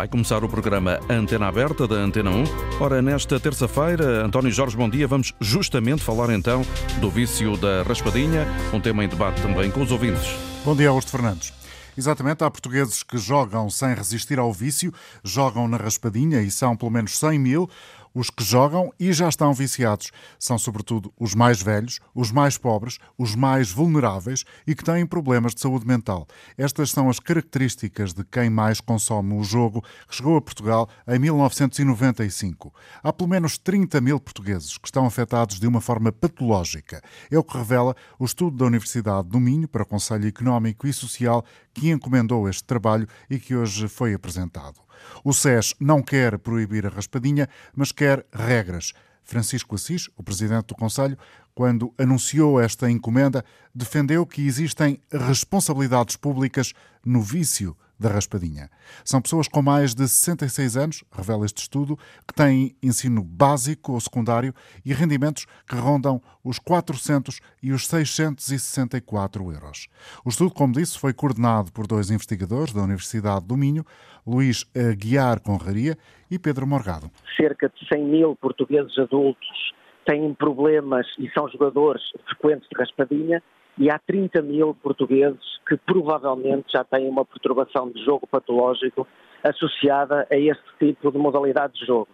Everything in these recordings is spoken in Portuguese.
Vai começar o programa Antena Aberta da Antena 1. Ora, nesta terça-feira, António Jorge, bom dia. Vamos justamente falar então do vício da raspadinha, um tema em debate também com os ouvintes. Bom dia, Augusto Fernandes. Exatamente, há portugueses que jogam sem resistir ao vício, jogam na raspadinha e são pelo menos 100 mil. Os que jogam e já estão viciados são, sobretudo, os mais velhos, os mais pobres, os mais vulneráveis e que têm problemas de saúde mental. Estas são as características de quem mais consome o jogo que chegou a Portugal em 1995. Há pelo menos 30 mil portugueses que estão afetados de uma forma patológica. É o que revela o estudo da Universidade do Minho para o Conselho Económico e Social que encomendou este trabalho e que hoje foi apresentado. O SES não quer proibir a raspadinha, mas quer regras. Francisco Assis, o presidente do Conselho, quando anunciou esta encomenda, defendeu que existem responsabilidades públicas no vício da raspadinha. São pessoas com mais de 66 anos, revela este estudo, que têm ensino básico ou secundário e rendimentos que rondam os 400 e os 664 euros. O estudo, como disse, foi coordenado por dois investigadores da Universidade do Minho, Luís Aguiar Conraria e Pedro Morgado. Cerca de 100 mil portugueses adultos têm problemas e são jogadores frequentes de raspadinha e há 30 mil portugueses que provavelmente já têm uma perturbação de jogo patológico associada a este tipo de modalidade de jogo.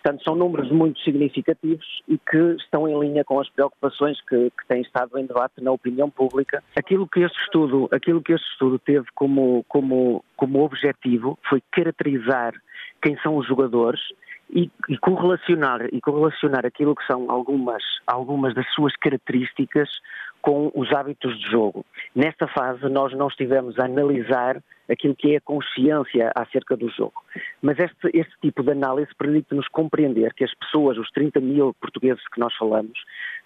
Portanto, são números muito significativos e que estão em linha com as preocupações que, que têm estado em debate na opinião pública. Aquilo que este estudo, aquilo que este estudo teve como, como, como objetivo foi caracterizar quem são os jogadores e, e, correlacionar, e correlacionar aquilo que são algumas, algumas das suas características com os hábitos de jogo. Nesta fase, nós não estivemos a analisar aquilo que é a consciência acerca do jogo. Mas este, este tipo de análise permite-nos compreender que as pessoas, os 30 mil portugueses que nós falamos,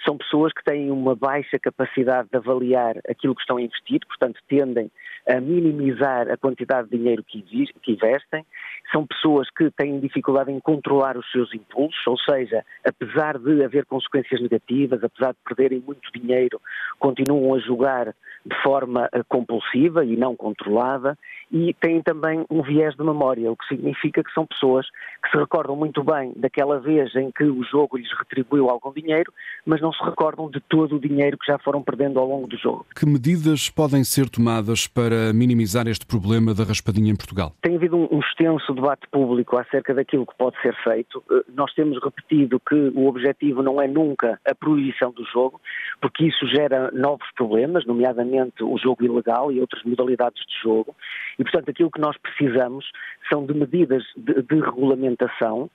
são pessoas que têm uma baixa capacidade de avaliar aquilo que estão a investir, portanto, tendem a minimizar a quantidade de dinheiro que, investem, são pessoas que têm dificuldade em controlar os seus impulsos, ou seja, apesar de haver consequências negativas, apesar de perderem muito dinheiro, continuam a jogar de forma eh, compulsiva e não controlada e têm também um viés de memória, o que significa que são pessoas que se recordam muito bem daquela vez em que o jogo lhes retribuiu algum dinheiro, mas não se recordam de todo o dinheiro que já foram perdendo ao longo do jogo. Que medidas podem ser tomadas para minimizar este problema da raspadinha em Portugal? Tem havido um, extenso debate público acerca daquilo que pode ser feito. Eh, nós temos repetido que o objetivo não é nunca a proibição do jogo, porque isso gera novos problemas, nomeadamente o jogo ilegal e outras modalidades de jogo. E, portanto, aquilo que nós precisamos são de medidas de, de regulamentação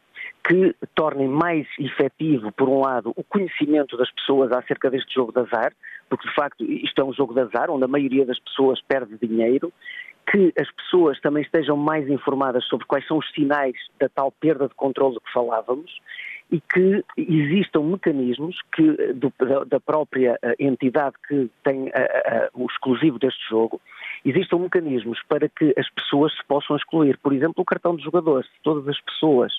que tornem mais efetivo, por um lado, o conhecimento das pessoas acerca deste jogo de azar, porque de facto isto é um jogo de azar onde a maioria das pessoas perde dinheiro, que as pessoas também estejam mais informadas sobre quais são os sinais da tal perda de controle que falávamos e que existam mecanismos que, do, da, própria eh, entidade que tem a, a, a, o exclusivo deste jogo, existam mecanismos para que as pessoas se possam excluir. Por exemplo, o cartão de jogador. Se todas as pessoas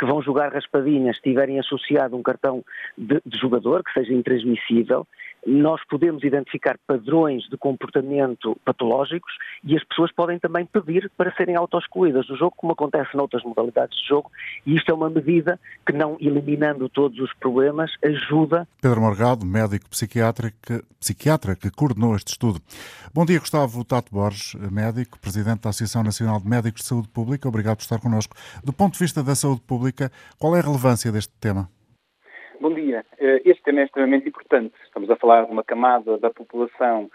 que vão jogar raspadinhas tiverem associado um cartão de, de jogador que seja intransmissível, nós podemos identificar padrões de comportamento patológicos e as pessoas podem também pedir para serem auto-excluídas do jogo, como acontece noutras modalidades de jogo, e isto é uma medida que, não eliminando todos os problemas, ajuda. Pedro Morgado, médico psiquiatra que, psiquiatra que coordenou este estudo. Bom dia, Gustavo Tato Borges, médico, presidente da Associação Nacional de Médicos de Saúde Pública. Obrigado por estar connosco. Do ponto de vista da saúde pública, qual é a relevância deste tema? Bom dia. Eh, este tema é extremamente importante. Estamos a falar de uma camada da população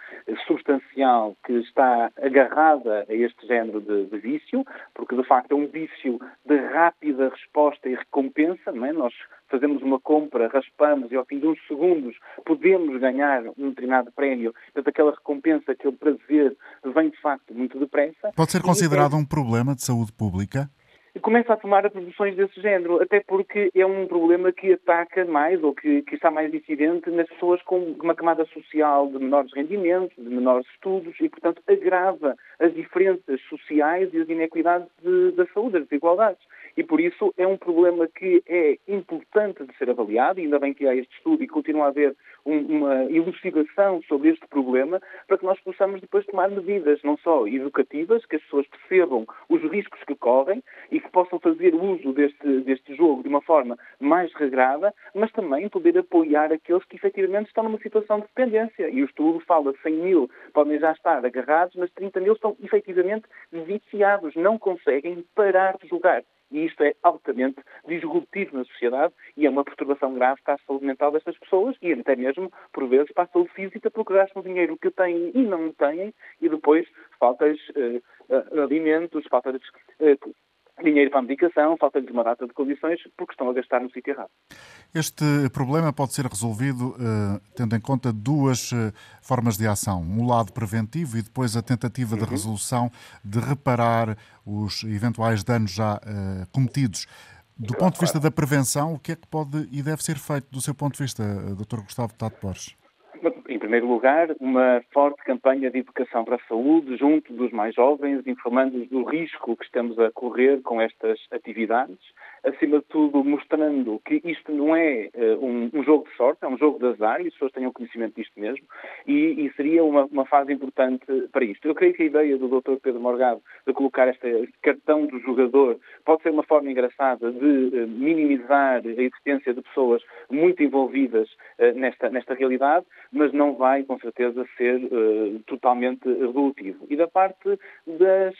substancial que está agarrada a este género de, de vício, porque de facto é um vício de rápida resposta e recompensa. Não é? Nós fazemos uma compra, raspamos e ao fim de uns segundos podemos ganhar um determinado prémio. Portanto, aquela recompensa, aquele prazer vem de facto muito depressa. Pode ser considerado um problema de saúde pública? Começa a tomar proporções desse género, até porque é um problema que ataca mais ou que, que, está mais incidente nas pessoas com uma camada social de menores rendimentos, de menores estudos e, portanto, agrava as diferenças sociais e as inequidades de, da saúde, as desigualdades. E por isso é um problema que é importante de ser avaliado, e ainda bem que há este estudo e continua a haver um, uma elucidação sobre este problema, para que nós possamos depois tomar medidas, não só educativas, que as pessoas percebam os riscos que correm e que possam fazer uso deste, deste jogo de uma forma mais regrada, mas também poder apoiar aqueles que efetivamente estão numa situação de dependência. E o estudo fala de 100 mil podem já estar agarrados, mas 30 mil estão efetivamente viciados, não conseguem parar de jogar. E isto é altamente disruptivo na sociedade e é uma perturbação grave para a saúde mental destas pessoas e até mesmo, por vezes, para a saúde física, porque gastam dinheiro que têm e não têm e depois faltas uh, alimentos, faltas uh, dinheiro para a medicação, falta-lhes uma data de condições porque estão a gastar no sítio errado. Este problema pode ser resolvido uh, tendo em conta duas uh, formas de ação. Um lado preventivo e depois a tentativa uhum. de resolução de reparar os eventuais danos já uh, cometidos. Do claro, ponto de vista claro. da prevenção, o que é que pode e deve ser feito do seu ponto de vista, Dr. Gustavo Tato Borges? Em primeiro lugar, uma forte campanha de educação para a saúde junto dos mais jovens, informando-os do risco que estamos a correr com estas atividades acima de tudo, mostrando que isto não é uh, um, um, jogo de sorte, é um jogo de azar e as pessoas tenham conhecimento disto mesmo e, e seria uma, uma, fase importante para isto. Eu creio que a ideia do Dr. Pedro Morgado de colocar este, cartão do jogador pode ser uma forma engraçada de uh, minimizar a existência de pessoas muito envolvidas uh, nesta, nesta realidade, mas não vai, com certeza, ser totalmente resolutivo. E da parte das,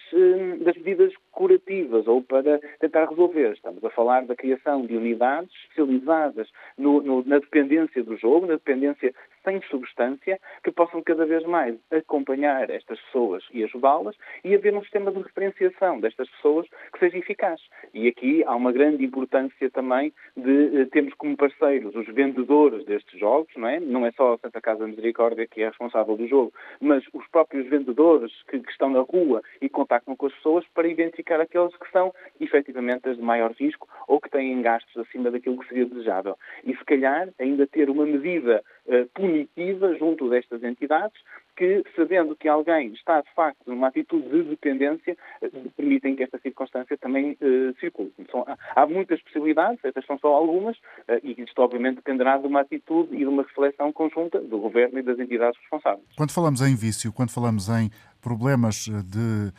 das medidas curativas ou para tentar resolver, estamos a falar da criação de unidades especializadas no, no, na dependência do jogo, na dependência sem substância, que possam cada vez mais acompanhar estas pessoas e ajudá-las e haver um sistema de referenciação destas pessoas que seja eficaz. E aqui há uma grande importância também de eh, termos como parceiros os vendedores destes jogos, não é? Não é só a Santa Casa Misericórdia que é responsável do jogo, mas os próprios vendedores que, que estão na rua e contactam com as pessoas para identificar aqueles que são efetivamente as de maior risco ou que têm gastos acima daquilo que seria desejável. E se calhar ainda ter uma medida uh, punitiva junto destas entidades que, sabendo que alguém está de facto numa atitude de dependência, uh, permitem que esta circunstância também uh, circule. São, há muitas possibilidades, estas são só algumas, e isto obviamente dependerá de uma atitude e de uma reflexão conjunta do Governo e das entidades responsáveis. Quando falamos em vício, quando falamos em problemas de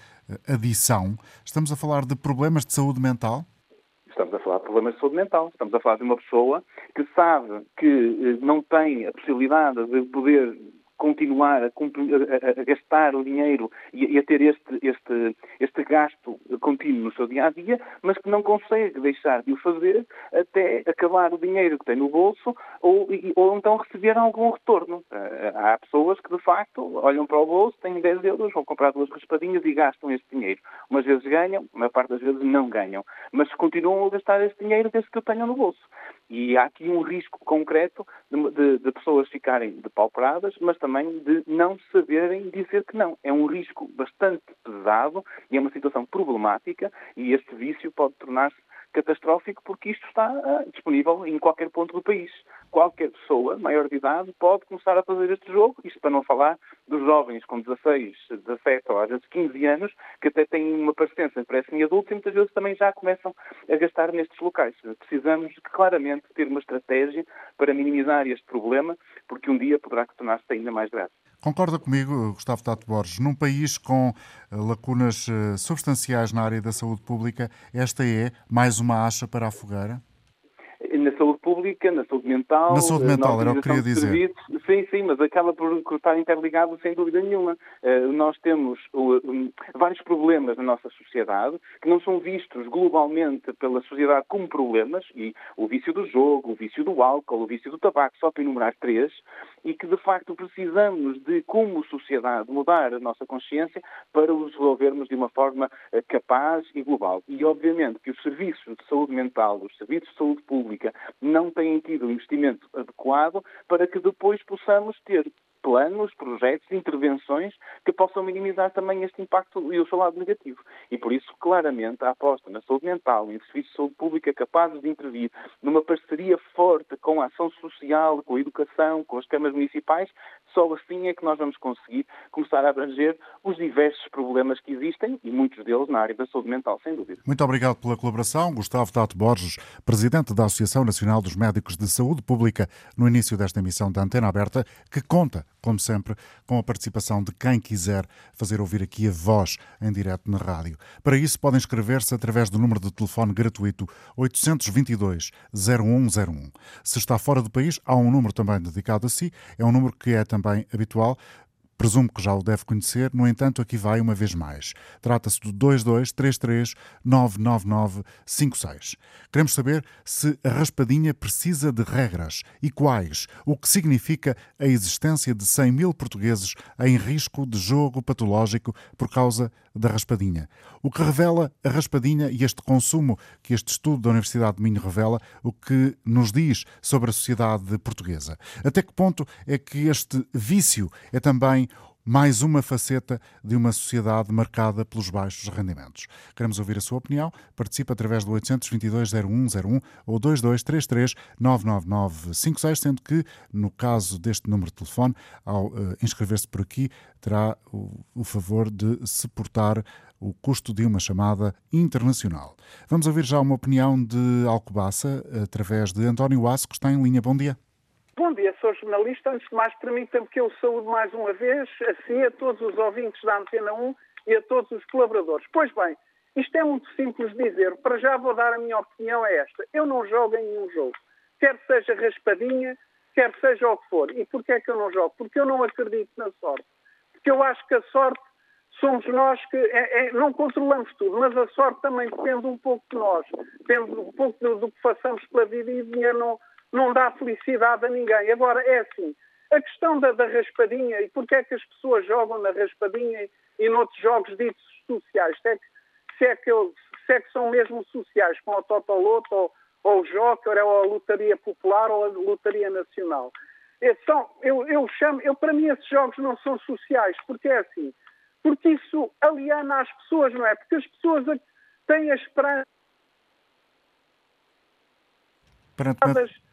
adição, estamos a falar de problemas de saúde mental? Estamos a falar de problemas de saúde mental. Estamos a falar de uma pessoa que sabe que eh, não tem a possibilidade de poder continuar a, a, a, gastar o dinheiro e, e, a ter este, este, este gasto contínuo no seu dia a dia, mas que não consegue deixar de o fazer até acabar o dinheiro que tem no bolso ou, ou então receber algum retorno. Eh, há pessoas que, de facto, olham para o bolso, têm 10 euros, vão comprar duas raspadinhas e gastam este dinheiro. Umas vezes ganham, a maior parte das vezes não ganham, mas continuam a gastar este dinheiro desde que o tenham no bolso. E há aqui um risco concreto de, de, de pessoas ficarem depauperadas, mas também de não saberem dizer que não. É um risco bastante pesado e é uma situação problemática e este vício pode tornar-se catastrófico porque isto está uh, disponível em qualquer ponto do país. Qualquer pessoa maior de idade pode começar a fazer este jogo, isto para não falar dos jovens com 16, 17 ou às vezes 15 anos, que até têm uma parecência, parecem adultos e muitas vezes também já começam a gastar nestes locais. Precisamos claramente ter uma estratégia para minimizar este problema, porque um dia poderá tornar-se ainda mais grave. Concorda comigo, Gustavo Tato Borges, num país com eh, lacunas eh, substanciais na área da saúde pública, esta é mais uma acha para a fogueira? Na saúde pública, na saúde mental. Na saúde mental, era o que queria dizer. Serviços, sim, sim, mas acaba por estar interligado sem dúvida nenhuma. Uh, nós temos uh, um, vários problemas na nossa sociedade que não são vistos globalmente pela sociedade como problemas, e o vício do jogo, o vício do álcool, o vício do tabaco, só para enumerar três, e que de facto precisamos de, como sociedade, mudar a nossa consciência para os resolvermos de uma forma uh, capaz e global. E obviamente que os serviços de saúde mental, os serviços de saúde pública, não têm tido o investimento adequado para que depois possamos ter planos, projetos, intervenções que possam minimizar também este impacto e o seu lado negativo. E por isso claramente a aposta na saúde mental, em serviços de saúde pública capazes de intervir, numa parceria forte com a ação social, com a educação, com as câmaras municipais, só assim é que nós vamos conseguir começar a abranger os diversos problemas que existem e muitos deles na área da saúde mental, sem dúvida. Muito obrigado pela colaboração. Gustavo Tato Borges, presidente da Associação Nacional dos Médicos de Saúde Pública, no início desta emissão da Antena Aberta, que conta, como sempre, com a participação de quem quiser fazer ouvir aqui a voz em direto na rádio. Para isso, podem inscrever-se através do número de telefone gratuito 822 0101. Se está fora do país, há um número também dedicado a si. É um número que é também habitual Presumo que já o deve conhecer, no entanto, aqui vai uma vez mais. Trata-se do 2233 99956. Queremos saber se a raspadinha precisa de regras e quais, o que significa a existência de 100 mil portugueses em risco de jogo patológico por causa da raspadinha. O que revela a raspadinha e este consumo que este estudo da Universidade de Minho revela, o que nos diz sobre a sociedade portuguesa. Até que ponto é que este vício é também mais uma faceta de uma sociedade marcada pelos baixos rendimentos. Queremos ouvir a sua opinião. Participe através do 822-0101 ou 2233-99956, sendo que, no caso deste número de telefone, ao uh, inscrever-se por aqui, terá o, o favor de se portar o custo de uma chamada internacional. Vamos ouvir já uma opinião de Alcobaça, através de António Aço, que está em linha. Bom dia. Bom dia, sou jornalista. Antes de mais, permitam-me que eu saúde mais uma vez, assim, a todos os ouvintes da Antena 1 e a todos os colaboradores. Pois bem, isto é muito simples dizer. Para já vou dar a minha opinião é esta. Eu não jogo em nenhum jogo. Quer seja raspadinha, quer seja o que for. E porquê é que eu não jogo? Porque eu não acredito na sorte. Porque eu acho que a sorte somos nós que é, é, não controlamos tudo, mas a sorte também depende um pouco de nós, depende um pouco do, do que façamos pela vida e o dinheiro não, não dá felicidade a ninguém. Agora, é assim, a questão da, da raspadinha e porque é que as pessoas jogam na raspadinha e, noutros jogos ditos sociais, se é que, se é que, se é que são mesmo sociais, como o Totoloto ou, ou o Joker ou a Lotaria Popular ou a Lotaria Nacional. É, são, eu, eu chamo, eu, para mim esses jogos não são sociais, porque é assim, porque isso aliena as pessoas, não é? Porque as pessoas têm a esperança. Aparentemente,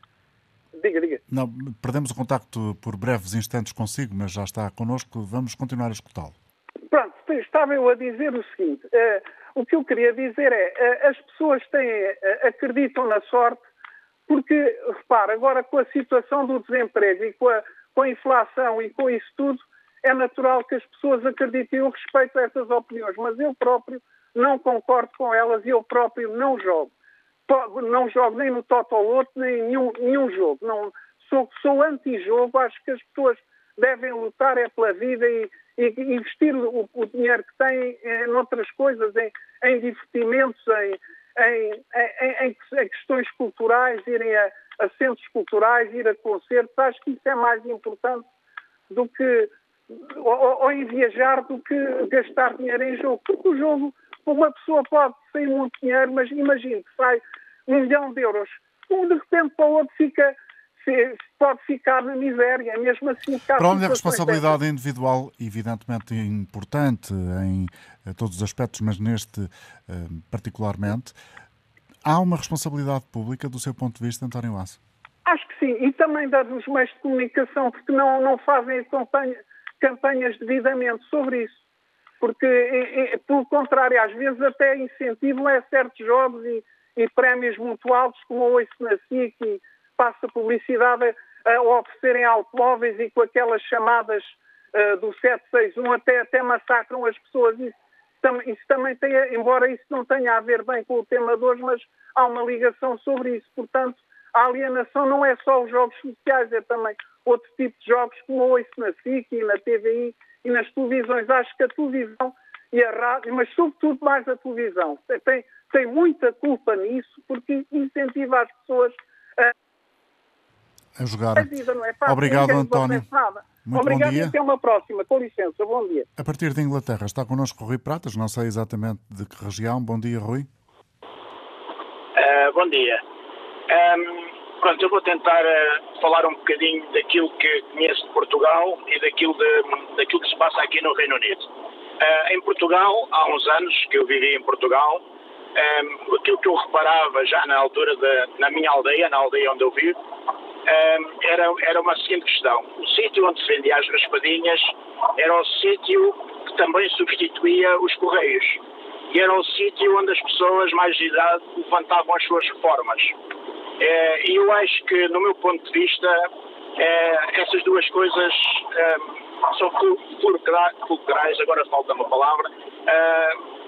Diga, diga. Não, perdemos o contacto por breves instantes consigo, mas já está connosco. Vamos continuar a escutá-lo. Pronto, estava eu a dizer o seguinte: uh, o que eu queria dizer é uh, as pessoas têm, uh, acreditam na sorte, porque, repara, agora com a situação do desemprego e com a, com a inflação e com isso tudo, é natural que as pessoas acreditem. Eu respeito essas opiniões, mas eu próprio não concordo com elas e eu próprio não jogo não jogo nem no Totoloto, nem em nenhum, nenhum jogo. Não, sou, sou anti-jogo, acho que as pessoas devem lutar é pela vida e, e investir o, o, dinheiro que têm em outras coisas, em, em divertimentos, em, em, em, em, questões culturais, irem a, a, centros culturais, ir a concertos. Acho que isso é mais importante do que ou, ou em viajar do que gastar dinheiro em jogo. Porque o jogo, uma pessoa pode sair muito dinheiro, mas imagine que sai um milhão de euros. Um de repente para o outro fica, pode ficar na miséria, mesmo assim. Para onde a responsabilidade dessas. individual, evidentemente importante em eh, todos os aspectos, mas neste uh, particularmente, há uma responsabilidade pública do seu ponto de vista, António Lasso? Acho que sim, e também da dos meios de comunicação, porque não, não fazem campanha, campanhas devidamente sobre isso. Porque, e, e, pelo contrário, às vezes até incentivam a certos jogos e, e prémios muito altos, como o Oice na SIC, e passa publicidade a, oferecerem automóveis e com aquelas chamadas uh, do 761 até, até massacram as pessoas. Isso, tam, isso também tem, embora isso não tenha a ver bem com o tema de hoje, mas há uma ligação sobre isso. Portanto, a alienação não é só os jogos sociais, é também outro tipo de jogos, como o Oice na SIC e na TVI e nas televisões. Acho que a televisão e a rádio, mas sobretudo mais a televisão, tem, tem muita culpa nisso porque incentiva as pessoas a, a jogar. A vida não é fácil. Obrigado, António. Muito Obrigado bom dia. e até uma próxima. Com licença, bom dia. A partir de Inglaterra está connosco Rui Pratas, não sei exatamente de que região. Bom dia, Rui. Uh, bom dia. Um, pronto, eu vou tentar uh, falar um bocadinho daquilo que conheço de Portugal e daquilo, de, daquilo que se passa aqui no Reino Unido. Uh, em Portugal, há uns anos que eu vivi em Portugal, um, aquilo que eu reparava já na altura, de, na minha aldeia, na aldeia onde eu vivo, um, era, era uma seguinte questão. O sítio onde se vendia as raspadinhas era o sítio que também substituía os correios. E era o sítio onde as pessoas mais de idade levantavam as suas reformas. É, e eu acho que, no meu ponto de vista, é, essas duas coisas é, são fulcrais, agora falta uma palavra,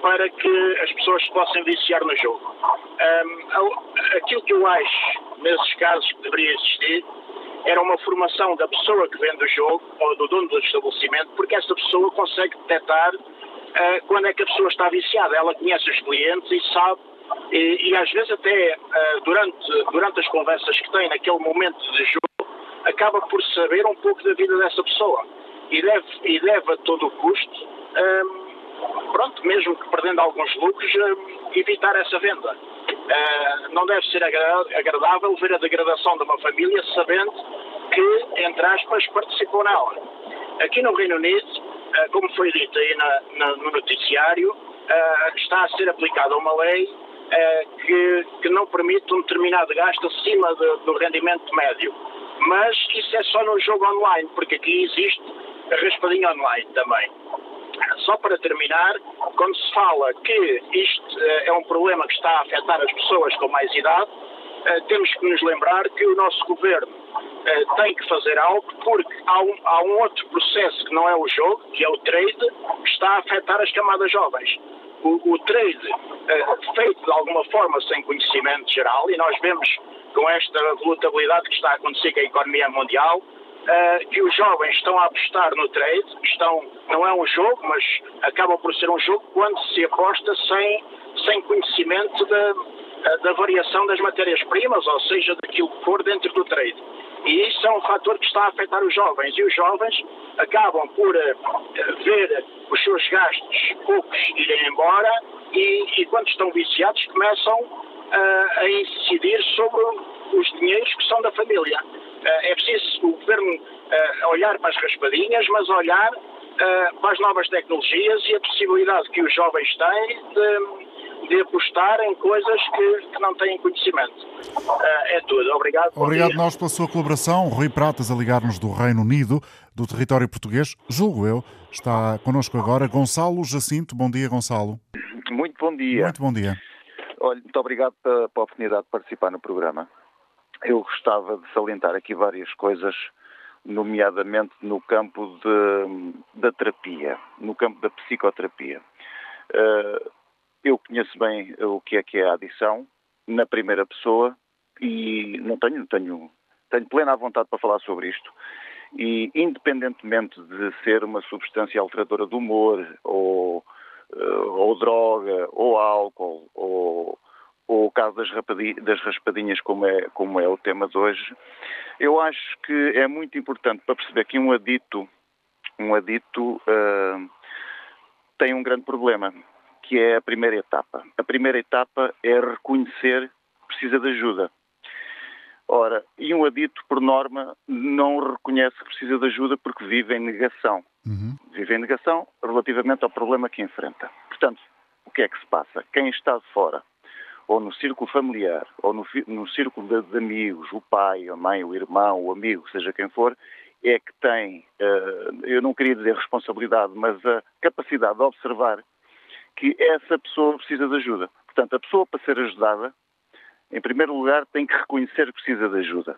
para que as pessoas possam viciar no jogo. É, aquilo que eu acho, nesses casos, que deveria existir, era uma formação da pessoa que vende o jogo ou do dono do estabelecimento, porque essa pessoa consegue detectar uh, quando é que a pessoa está viciada. Ela conhece os clientes e sabe, e, e às vezes até uh, durante, durante as conversas que tem naquele momento de jogo, acaba por saber um pouco da vida dessa pessoa e deve, e deve a todo o custo, um, pronto, mesmo que perdendo alguns lucros, um, evitar essa venda. Uh, não deve ser agradável ver a degradação de uma família sabendo que, entre aspas, participou nela. Aqui no Reino Unido, uh, como foi dito aí na, na, no noticiário, está a ser aplicada uma lei que, que, não permite um determinado gasto acima de, do rendimento médio. Mas isso é só no jogo online, porque aqui existe a raspadinha online também. Só para terminar, quando se fala que isto é um problema que está a afetar as pessoas com mais idade, temos que nos lembrar que o nosso governo tem que fazer algo porque há um, há um outro processo que não é o jogo, que é o trade, que está a afetar as camadas jovens. O, o trade feito de alguma forma sem conhecimento geral, e nós vemos com esta volatilidade que está a acontecer com a economia mundial, uh, que os jovens estão a apostar no trade, estão, não é um jogo, mas acaba por ser um jogo quando se aposta sem, sem conhecimento da, eh, da variação das matérias-primas, ou seja, daquilo que for dentro do trade. E isso é um fator que está a afetar os jovens. E os jovens acabam por uh, ver os seus gastos poucos irem embora e, e quando estão viciados começam uh, a incidir sobre os dinheiros que são da família. Eh, é preciso o Governo eh, olhar para as raspadinhas, mas olhar eh, para as novas tecnologias e a possibilidade que os jovens têm de, de apostar em coisas que, que, não têm conhecimento. É tudo. Obrigado. Obrigado nós pela sua colaboração. Rui Pratas a ligar-nos do Reino Unido, do território português. Julgo eu. Está connosco agora Gonçalo Jacinto. Bom dia, Gonçalo. Muito bom dia. Muito bom dia. Olha, muito obrigado pela, pela oportunidade de participar no programa eu gostava de salientar aqui várias coisas, nomeadamente no campo de, da terapia, no campo da psicoterapia. Uh, eu conheço bem o que é que é a adição, na primeira pessoa, e não tenho, tenho, tenho plena vontade para falar sobre isto. E independentemente de ser uma substância alteradora do humor, ou, uh, ou droga, ou álcool, ou ou o caso das, das raspadinhas, como é, como é o tema de hoje, eu acho que é muito importante para perceber que um adito, um adito uh, tem um grande problema, que é a primeira etapa. A primeira etapa é reconhecer que precisa de ajuda. Ora, e um adito, por norma, não reconhece que precisa de ajuda porque vive em negação. Uhum. Vive em negação relativamente ao problema que enfrenta. Portanto, o que é que se passa? Quem está de fora ou no círculo familiar, ou no, no círculo de, de, amigos, o pai, a mãe, o irmão, o amigo, seja quem for, é que tem, uh, eu não queria dizer responsabilidade, mas a capacidade de observar que essa pessoa precisa de ajuda. Portanto, a pessoa para ser ajudada, em primeiro lugar, tem que reconhecer que precisa de ajuda.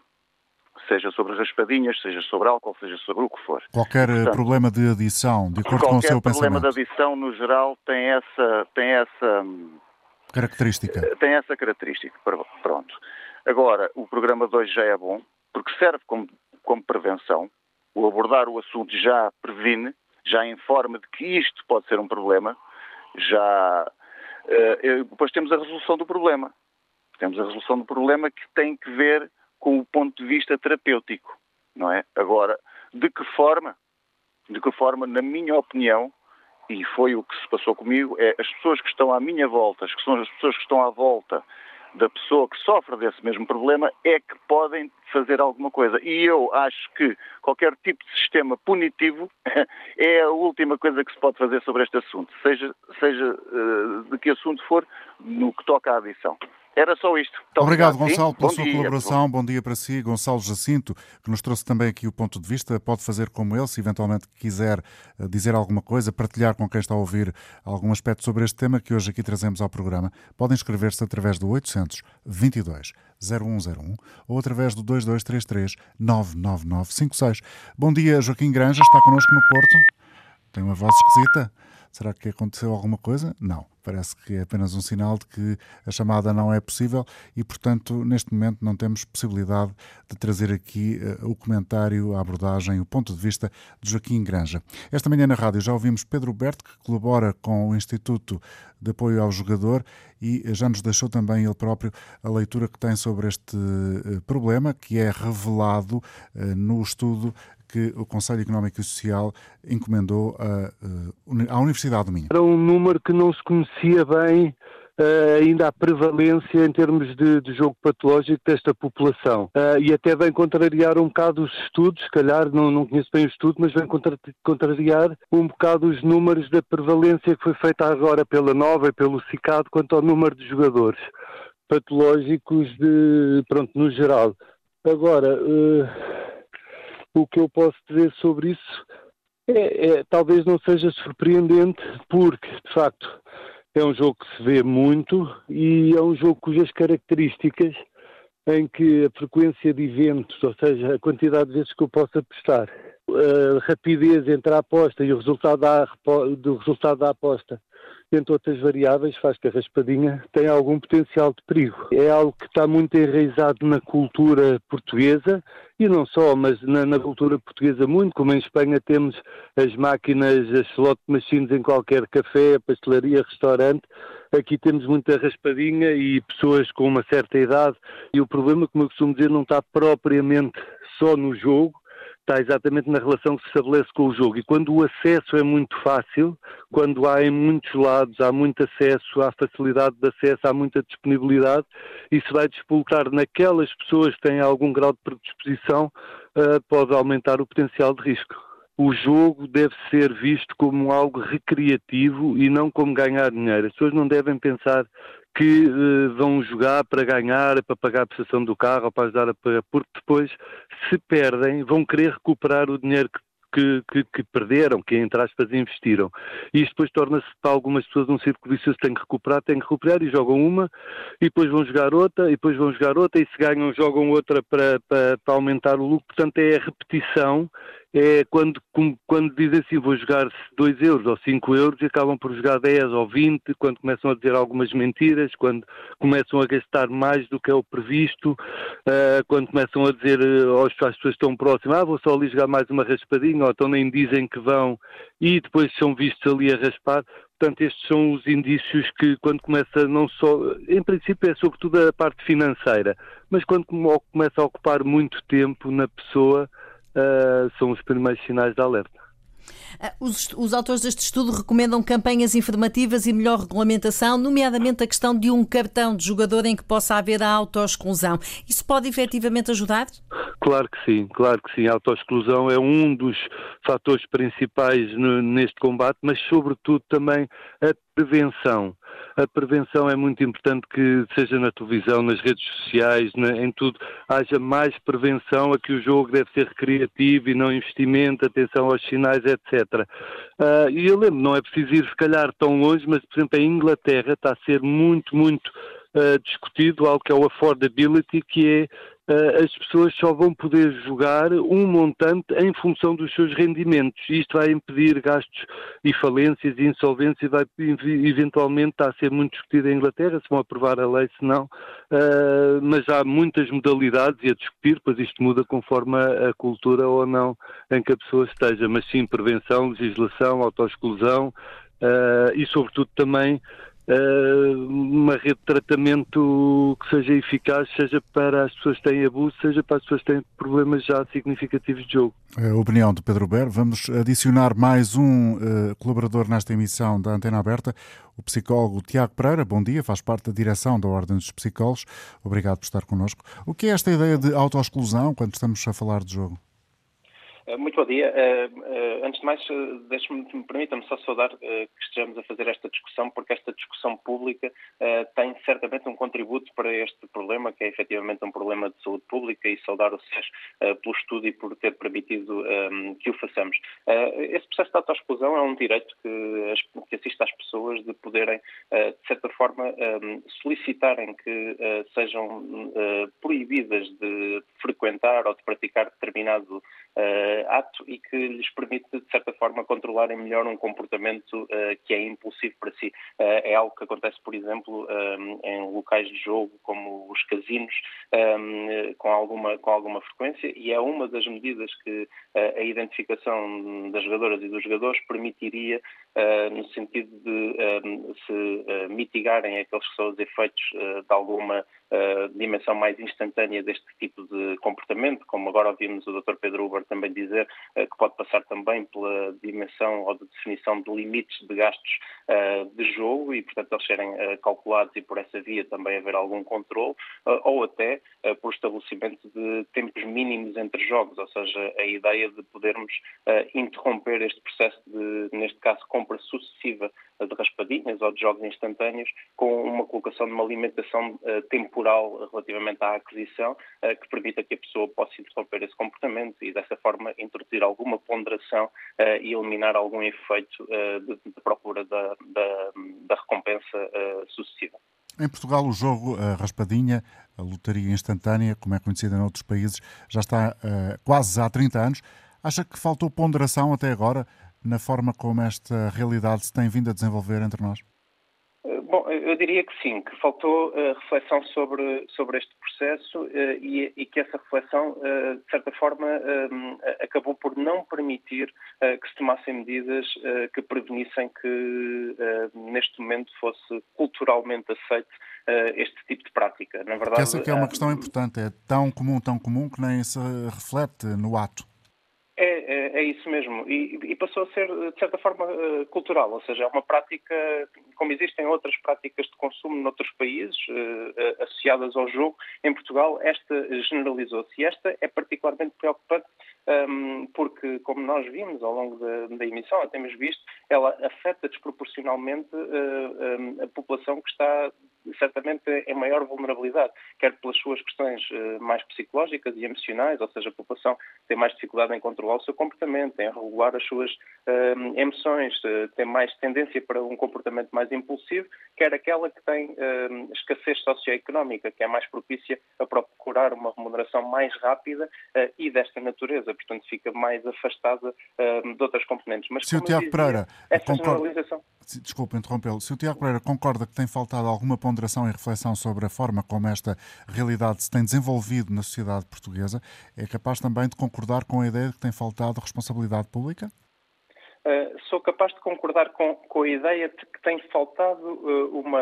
Seja sobre raspadinhas, seja sobre álcool, seja sobre o que for. Qualquer eh, Portanto, problema de adição, de acordo com o seu pensamento. Qualquer problema de adição, no geral, tem essa, tem essa hum, Característica. Eh, tem essa característica, pronto. Agora, o programa 2 já é bom, porque serve como, como prevenção. O abordar o assunto já previne, já informa de que isto pode ser um problema, já. Uh, depois temos a resolução do problema. Temos a resolução do problema que tem que ver com o ponto de vista terapêutico, não é? Agora, de que forma? De que forma, na minha opinião, e foi o que se passou comigo, é as pessoas que estão à minha volta, que são as pessoas que estão à volta da pessoa que sofre desse mesmo problema é que podem fazer alguma coisa. E eu acho que qualquer tipo de sistema punitivo é a última coisa que se pode fazer sobre este assunto, seja, seja uh, de que assunto for, no que toca à adição. Era só isto. Muito obrigado, obrigado Gonçalo, pela Bom sua dia. colaboração. Bom dia para si. Gonçalo Jacinto, que nos trouxe também aqui o ponto de vista. Pode fazer como ele, se eventualmente quiser eh, dizer alguma coisa, partilhar com quem está a ouvir algum aspecto sobre este tema que hoje aqui trazemos ao programa. Podem inscrever-se através do 800 22 0101 ou através do 2233 99956. Bom dia, Joaquim Granja, está connosco no Porto. Tem uma voz esquisita. Será que aconteceu alguma coisa? Não. Parece que é apenas um sinal de que a chamada não é possível e, portanto, neste momento não temos possibilidade de trazer aqui uh, o comentário, a abordagem, o ponto de vista de Joaquim Granja. Esta manhã na rádio já ouvimos Pedro Berto, que colabora com o Instituto de Apoio ao Jogador e já nos deixou também ele próprio a leitura que tem sobre este uh, problema, que é revelado uh, no estudo que o Conselho Económico e Social encomendou à, à Universidade do Minho. Era um número que não se conhecia bem Uh, ainda a prevalência em termos de, de jogo patológico desta população. Uh, e até vem contrariar um bocado os estudos, se calhar não, não conheço bem o estudo, mas vem contra, contrariar um bocado os números da prevalência que foi feita agora pela Nova e pelo CICAD quanto ao número de jogadores patológicos de, pronto, no geral. Agora, uh, o que eu posso dizer sobre isso é, é, talvez não seja surpreendente, porque, de facto, é um jogo que se vê muito e é um jogo cujas características em que a frequência de eventos, ou seja, a quantidade de vezes que eu posso apostar, a rapidez entre a aposta e o resultado da, do resultado da aposta entre outras variáveis, faz que a raspadinha tenha algum potencial de perigo. É algo que está muito enraizado na cultura portuguesa e não só, mas na, na, cultura portuguesa muito, como em Espanha temos as máquinas, as slot machines em qualquer café, pastelaria, restaurante, aqui temos muita raspadinha e pessoas com uma certa idade e o problema, como eu costumo dizer, não está propriamente só no jogo, está exatamente na relação que se estabelece com o jogo. E quando o acesso é muito fácil, quando há em muitos lados, há muito acesso, há facilidade de acesso, há muita disponibilidade, isso vai despoltar naquelas pessoas que têm algum grau de predisposição, uh, pode aumentar o potencial de risco. O jogo deve ser visto como algo recreativo e não como ganhar dinheiro. As pessoas não devem pensar que uh, vão jogar para ganhar, para pagar a prestação do carro para ajudar a pagar, porque depois, se perdem, vão querer recuperar o dinheiro que que, que, que, perderam, que entre aspas investiram. E isto depois torna-se para algumas pessoas um círculo vicioso, têm que recuperar, têm que recuperar e jogam uma, e depois vão jogar outra, e depois vão jogar outra, e se ganham jogam outra para, para, para aumentar o lucro. Portanto é a repetição é quando, quando dizem assim, vou jogar 2 euros ou 5 euros e acabam por jogar 10 ou 20, quando começam a dizer algumas mentiras, quando começam a gastar mais do que é o previsto, uh, quando começam a dizer uh, às pessoas estão próximas, ah, vou só ali jogar mais uma raspadinha, ou então nem dizem que vão e depois são vistos ali a raspar. Portanto, estes são os indícios que, quando começa, não só, em princípio é sobretudo a parte financeira, mas quando começa a ocupar muito tempo na pessoa, uh, são os primeiros sinais de alerta. Ah, os, os, autores deste estudo recomendam campanhas informativas e melhor regulamentação, nomeadamente a questão de um cartão de jogador em que possa haver a autoexclusão. Isso pode efetivamente ajudar? Claro que sim, claro que sim. A autoexclusão é um dos fatores principais no, neste combate, mas sobretudo também a prevenção a prevenção é muito importante que seja na televisão, nas redes sociais, em tudo, haja mais prevenção a que o jogo deve ser recreativo e não investimento, atenção aos sinais, etc. Uh, e eu lembro, não é preciso ir se calhar tão longe, mas por exemplo a Inglaterra está a ser muito, muito uh, discutido algo que é o affordability, que é as pessoas só vão poder jogar um montante em função dos seus rendimentos. Isto vai impedir gastos e falências e insolvências e vai eventualmente estar a ser muito discutido em Inglaterra, se vão aprovar a lei, se não, uh, mas há muitas modalidades e a discutir, pois isto muda conforme a, a cultura ou não em que a pessoa esteja, mas sim prevenção, legislação, autoexclusão uh, e sobretudo também uma rede de tratamento que seja eficaz, seja para as pessoas que têm abuso, seja para as pessoas que têm problemas já significativos de jogo. A opinião de Pedro Ber. Vamos adicionar mais um uh, colaborador nesta emissão da Antena Aberta, o psicólogo Tiago Pereira. Bom dia, faz parte da direção da Ordem dos Psicólogos. Obrigado por estar connosco. O que é esta ideia de autoexclusão quando estamos a falar de jogo? Eh, muito bom dia. Uh, uh, antes de mais, deixe-me, permita-me só saudar que estejamos a fazer esta discussão, porque esta discussão pública tem certamente um contributo para este problema, que é efetivamente um problema de saúde pública, e saudar o SES pelo estudo e por ter permitido um, que o façamos. esse processo de autoexclusão é um direito que, que assiste às pessoas de poderem, de certa forma, um, solicitarem que sejam proibidas de frequentar ou de praticar determinado ato e que lhes permite, de certa forma, controlarem melhor um comportamento uh, que é impulsivo para si. Uh, é algo que acontece, por exemplo, em locais de jogo como os casinos, com, alguma, com alguma frequência, e é uma das medidas que a identificação das jogadoras e dos jogadores permitiria, no sentido de se mitigarem aqueles que são os efeitos de alguma dimensão mais instantânea deste tipo de comportamento, como agora ouvimos o Dr. Pedro Uber também dizer uh, que pode passar também pela dimensão ou de definição de limites de gastos uh, de jogo e, portanto, eles serem uh, calculados e por essa via também haver algum controle, ou até por estabelecimento de tempos mínimos entre jogos, ou seja, a ideia de podermos interromper este processo de, neste caso, compra sucessiva de raspadinhas ou de jogos instantâneos com uma colocação de uma alimentação temporal relativamente à aquisição que permita que a pessoa possa interromper esse comportamento e dessa forma introduzir alguma ponderação uh, e eliminar algum efeito uh, de, de, procura da, da, da recompensa uh, sucessiva. Em Portugal, o jogo a raspadinha, a lotaria instantânea, como é conhecida em outros países, já está quase há 30 anos. Acha que faltou ponderação até agora na forma como esta realidade se tem vindo a desenvolver entre nós? Bom, eu diria que sim, que faltou uh, reflexão sobre, sobre este processo uh, e, e, que essa reflexão, uh, de certa forma, acabou por não permitir que se tomassem medidas que prevenissem que, neste momento, fosse culturalmente aceito este tipo de prática. Na verdade, essa que é uma questão importante, é tão comum, tão comum que nem se reflete no ato. É, é, é, isso mesmo. E, e, passou a ser, de certa forma, uh, cultural, ou seja, é uma prática, como existem outras práticas de consumo noutros países uh, associadas ao jogo, em Portugal esta generalizou-se. E esta é particularmente preocupante um, ehm, porque, como nós vimos ao longo da, da emissão, até temos visto, ela afeta desproporcionalmente uh, um, ehm, a população que está certamente em maior vulnerabilidade, quer pelas suas questões mais psicológicas e emocionais, ou seja, a população tem mais dificuldade em controlar o seu comportamento, em regular as suas uh, emoções, uh, tem mais tendência para um comportamento mais impulsivo, quer aquela que tem escassez socioeconómica, que é mais propícia a procurar uma remuneração mais rápida e desta natureza, portanto fica mais afastada de outras componentes. Mas, Se o Tiago Pereira concorda... Desculpa interrompê-lo. Se o Tiago Pereira concorda que tem faltado alguma ponderação e reflexão sobre a forma como esta realidade se tem desenvolvido na sociedade portuguesa, é capaz também de concordar com a ideia de que tem faltado responsabilidade pública? Uh, sou capaz de concordar com, com, a ideia de que tem faltado uh, uma,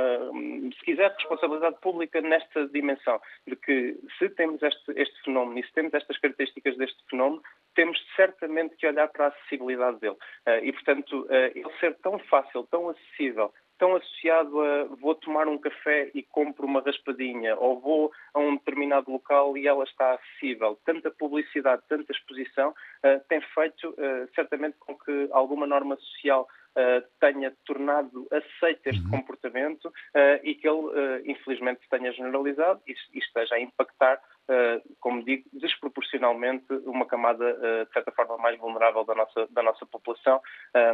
se quiser, responsabilidade pública nesta dimensão, de que se temos este, este, fenómeno e se temos estas características deste fenómeno, temos certamente que olhar para a acessibilidade dele. Uh, e, portanto, ele ser tão fácil, tão acessível, tão associado a vou tomar um café e compro uma raspadinha, ou vou a um determinado local e ela está acessível. Tanta publicidade, tanta exposição uh, tem feito uh, certamente com que alguma norma social uh, tenha tornado aceito este uhum. comportamento e que ele, infelizmente, se tenha generalizado e, e esteja a impactar Uh, como digo, desproporcionalmente uma camada, uh, de certa forma, mais vulnerável da nossa, da nossa população,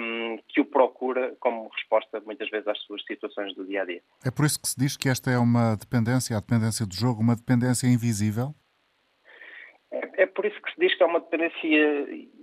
um, que o procura como resposta, muitas vezes, às suas situações do dia a dia. É por isso que se diz que esta é uma dependência, a dependência do jogo, uma dependência invisível? É, é por isso que se diz que é uma dependência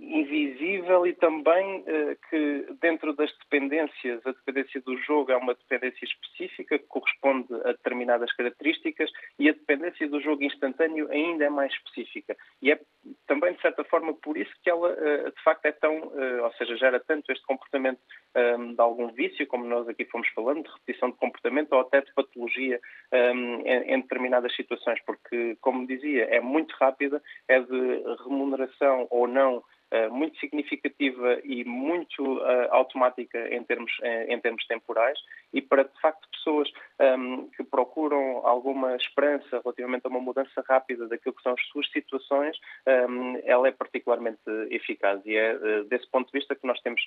invisível e também uh, que dentro das dependências, a dependência do jogo é uma dependência específica que corresponde a determinadas características e a dependência do jogo instantâneo ainda é mais específica. E é também, de certa forma, por isso que ela uh, de facto é tão, uh, ou seja, gera tanto este comportamento um, de algum vício, como nós aqui fomos falando, de repetição de comportamento ou até de patologia um, em, determinadas situações, porque, como dizia, é muito rápida, é de remuneração ou não eh, muito significativa e muito uh, automática em termos, em, em, termos temporais e para, de facto, pessoas ehm, que procuram alguma esperança relativamente a uma mudança rápida daquilo que são as suas situações, ehm, ela é particularmente eficaz. E é desse ponto de vista que nós temos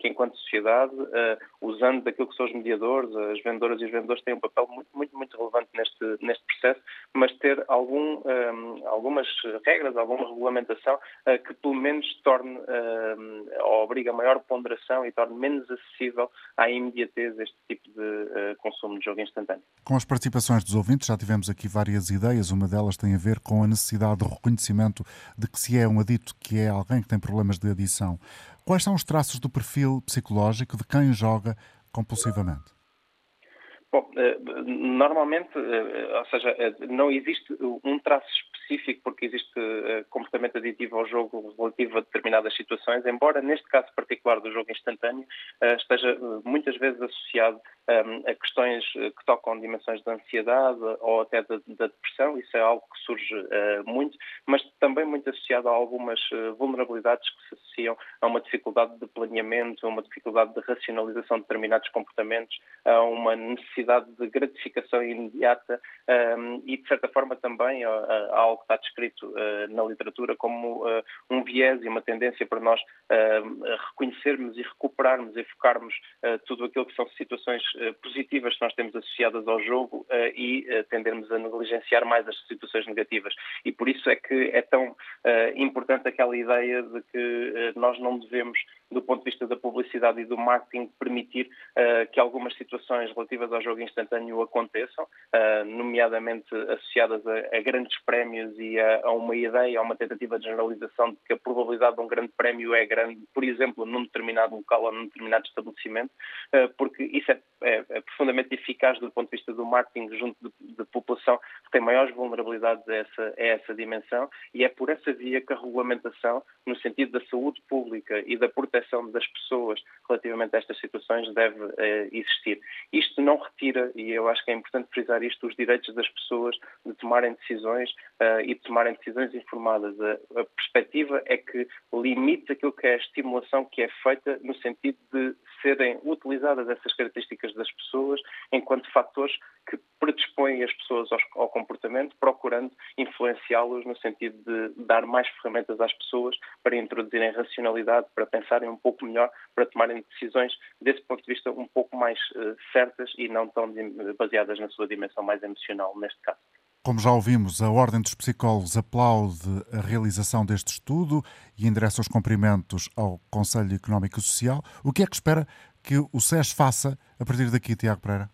que, enquanto sociedade, usando daquilo que são os mediadores, as vendedoras e os vendedores têm um papel muito, muito, muito relevante neste, neste processo, mas ter algum, um, ehm, algumas regras, alguma regulamentação que, pelo menos, torne uh, ou obriga a maior ponderação e torne menos acessível à imediatez este tipo de uh, consumo de jogo instantâneo. Com as participações dos ouvintes já tivemos aqui várias ideias. Uma delas tem a ver com a necessidade de reconhecimento de que se é um adito, que é alguém que tem problemas de adição. Quais são os traços do perfil psicológico de quem joga compulsivamente? Bom, eh, normalmente, ou seja, não existe um traço específico porque existe comportamento aditivo ao jogo relativo a determinadas situações, embora neste caso particular do jogo instantâneo esteja muitas vezes associado ehm, a questões que tocam dimensões da ansiedade ou até da depressão, isso é algo que surge muito, mas também muito associado a algumas vulnerabilidades que se associam a uma dificuldade de planeamento, a uma dificuldade de racionalização de determinados comportamentos, a uma necessidade de gratificação imediata um, ehm, e, de certa forma, também a algo que está descrito uh, na literatura como uh, um viés e uma tendência para nós uh, reconhecermos e recuperarmos e focarmos tudo aquilo que são situações positivas que nós temos associadas ao jogo e tendermos a negligenciar mais as situações negativas. E por isso é que é tão importante aquela ideia de que nós não devemos, do ponto de vista da publicidade e do marketing, permitir que algumas situações relativas ao jogo instantâneo aconteçam, nomeadamente associadas a, a grandes prémios e a, a, uma ideia, a uma tentativa de generalização de que a probabilidade de um grande prémio é grande, por exemplo, num determinado local ou num determinado estabelecimento, uh, porque isso é, é, é, profundamente eficaz do ponto de vista do marketing junto de população que tem maiores vulnerabilidades a essa, a essa dimensão e é por essa via que a regulamentação, no sentido da saúde pública e da proteção das pessoas relativamente a estas situações, deve uh, existir. Isto não retira, e eu acho que é importante frisar isto, os direitos das pessoas de tomarem decisões uh, e tomarem decisões informadas. A, a, perspectiva é que limite aquilo que é a estimulação que é feita no sentido de serem utilizadas essas características das pessoas enquanto fatores que predispõem as pessoas ao, ao comportamento, procurando influenciá-los no sentido de dar mais ferramentas às pessoas para introduzirem racionalidade, para pensarem um pouco melhor, para tomarem decisões desse ponto de vista um pouco mais uh, certas e não tão baseadas na sua dimensão mais emocional, neste caso. Como já ouvimos, a Ordem dos Psicólogos aplaude a realização deste estudo e endereça os cumprimentos ao Conselho Económico e Social. O que é que espera que o SES faça a partir daqui, Tiago Pereira?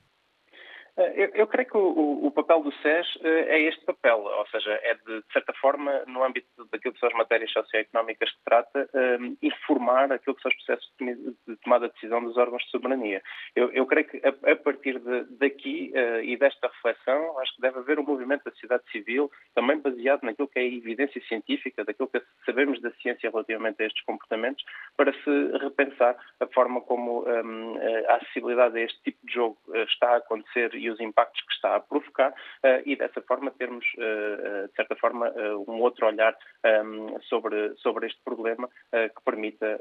Eh, eu, eu, creio que o, o, papel do SES eh, é este papel, ou seja, é de, de certa forma, no âmbito daquilo que são as matérias socioeconómicas que trata, um, ehm, informar aquilo que são os processos de, tomada de decisão dos órgãos de soberania. Eu, eu creio que a, a partir de, daqui uh, e desta reflexão, acho que deve haver um movimento da sociedade civil, também baseado naquilo que é a evidência científica, daquilo que sabemos da ciência relativamente a estes comportamentos, para se repensar a forma como um, ehm, a acessibilidade a este tipo de jogo está a acontecer e os impactos que está a provocar uh, e dessa forma termos, uh, de certa forma, um outro olhar um, sobre, sobre este problema que permita,